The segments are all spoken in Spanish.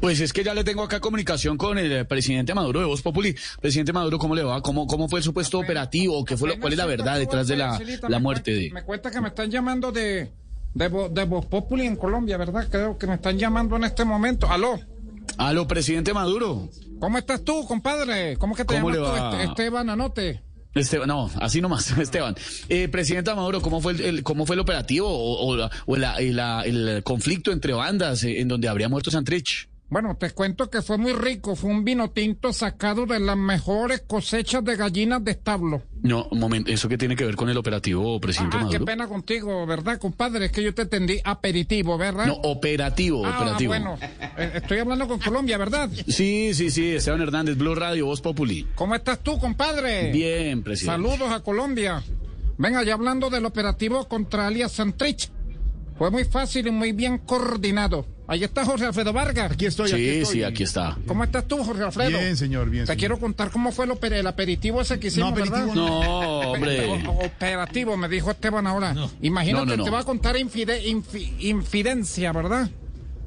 Pues es que ya le tengo acá comunicación con el eh, presidente Maduro de Voz Populi. Presidente Maduro, ¿cómo le va? ¿Cómo, cómo fue el supuesto operativo? ¿Qué fue lo- ¿Cuál es la verdad detrás de la, la muerte de...? Me cuenta que me están llamando de, de, de Voz Populi en Colombia, ¿verdad? Creo que me están llamando en este momento. Aló, Aló, presidente Maduro. ¿cómo estás tú, compadre? ¿Cómo que te ¿Cómo llamas le va? Este- Esteban Anote. Esteban, no, así nomás, Esteban. Eh, presidente Maduro, ¿cómo fue el, el- cómo fue el operativo o, o la- o la- la- el conflicto entre bandas eh, en donde habría muerto Santrich? Bueno, te cuento que fue muy rico. Fue un vino tinto sacado de las mejores cosechas de gallinas de establo. No, un momento, ¿eso qué tiene que ver con el operativo, presidente Ah, qué pena contigo, ¿verdad, compadre? Es que yo te entendí aperitivo, ¿verdad? No, operativo, ah, operativo. bueno. Eh, estoy hablando con Colombia, ¿verdad? Sí, sí, sí, Esteban Hernández, Blue Radio, Voz Populi. ¿Cómo estás tú, compadre? Bien, presidente. Saludos a Colombia. Venga, ya hablando del operativo contra alias Santrich. Fue muy fácil y muy bien coordinado. Ahí está Jorge Alfredo Vargas. Aquí estoy, aquí Sí, estoy. sí, aquí está. ¿Cómo estás tú, Jorge Alfredo? Bien, señor, bien. Te señor. quiero contar cómo fue el, oper- el aperitivo ese que hicimos, aperitivo ¿verdad? No, hombre. O- operativo, me dijo Esteban ahora. Imagínate, No, no, no. te va a contar infide- infi- infidencia, ¿verdad?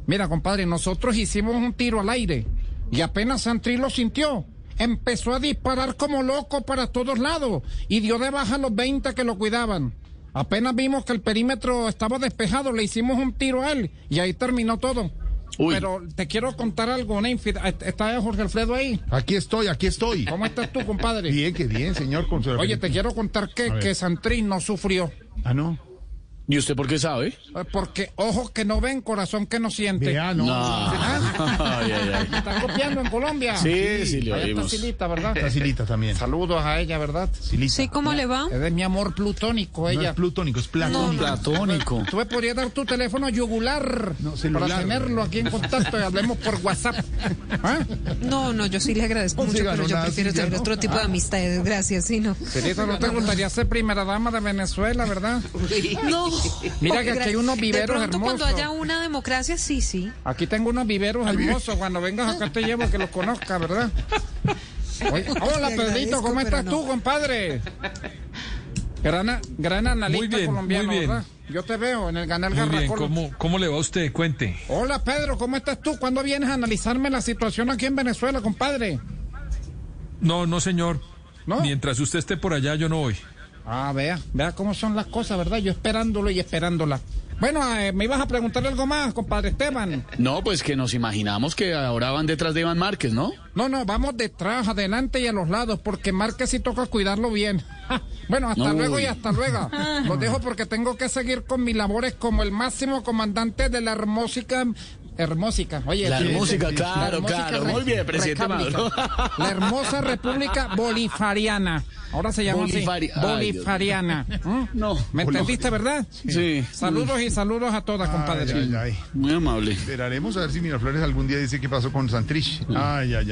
Mira, compadre, nosotros hicimos un tiro al aire y apenas Santri lo sintió. Empezó a disparar como loco para todos lados y dio de baja a los 20 que lo cuidaban. Apenas vimos que el perímetro estaba despejado, le hicimos un tiro a él y ahí terminó todo. Uy. Pero te quiero contar algo, infide- ¿Está Jorge Alfredo ahí? Aquí estoy, aquí estoy. ¿Cómo estás tú, compadre? Bien, que bien, señor. Con su- Oye, te quiero contar que, que Santri no sufrió. Ah, no. ¿Y usted por qué sabe? Eh, Porque ojos que no ven, corazón que no siente. Vea, no. No. Ay, ay, ay. ¿Me están copiando en Colombia? Sí, sí, le Ahí está. Silita, ¿verdad? Está Silita también. Saludos a ella, ¿verdad? Silita. Sí, ¿cómo le va? Es de mi amor plutónico, No ella. es plutónico, es platónico. Platónico. Tú me podrías dar tu teléfono yugular No, celular. para tenerlo aquí en contacto y hablemos por WhatsApp. ¿Ah? No, no, yo sí le agradezco No se mucho, pero yo prefiero tener ¿no? otro tipo de amistades. Gracias, sí, no. Silita, ¿no te gustaría ser primera dama de Venezuela, verdad? No. Mira que aquí hay unos viveros De pronto, cuando hermosos. haya una democracia, sí, sí. Aquí tengo unos viveros hermosos. Cuando vengas acá te llevo que los conozca, ¿verdad? Oye, hola, Pedrito, ¿cómo estás no. tú, compadre? Gran, gran analista Muy bien, colombiano, muy bien. ¿verdad? Yo te veo en el canal Muy bien. ¿cómo, ¿cómo le va a usted? Cuente. Hola, Pedro, ¿cómo estás tú? ¿Cuándo vienes a analizarme la situación aquí en Venezuela, compadre? No, no, señor. ¿No? Mientras usted esté por allá, yo no voy. Ah, vea, vea cómo son las cosas, ¿verdad? Yo esperándolo y esperándola. Bueno, eh, me ibas a preguntar algo más, compadre Esteban. No, pues que nos imaginamos que ahora van detrás de Iván Márquez, ¿no? No, no, vamos detrás, adelante y a los lados, porque Márquez sí toca cuidarlo bien. bueno, hasta luego y hasta luego. Los dejo porque tengo que seguir con mis labores como el máximo comandante de la hermósica. Hermósica, oye. La claro, hermósica claro. re- Muy bien, presidente. Maduro. La hermosa República Bolivariana. Ahora se llama Bolifari- así. Bolivariana. ¿Mm? No. ¿Me entendiste, verdad? Sí. Saludos y saludos a todas, compadre. Ay, ay, ay. Muy amable. Esperaremos a ver si Miraflores algún día dice qué pasó con Santrich. Ay, ay, ay.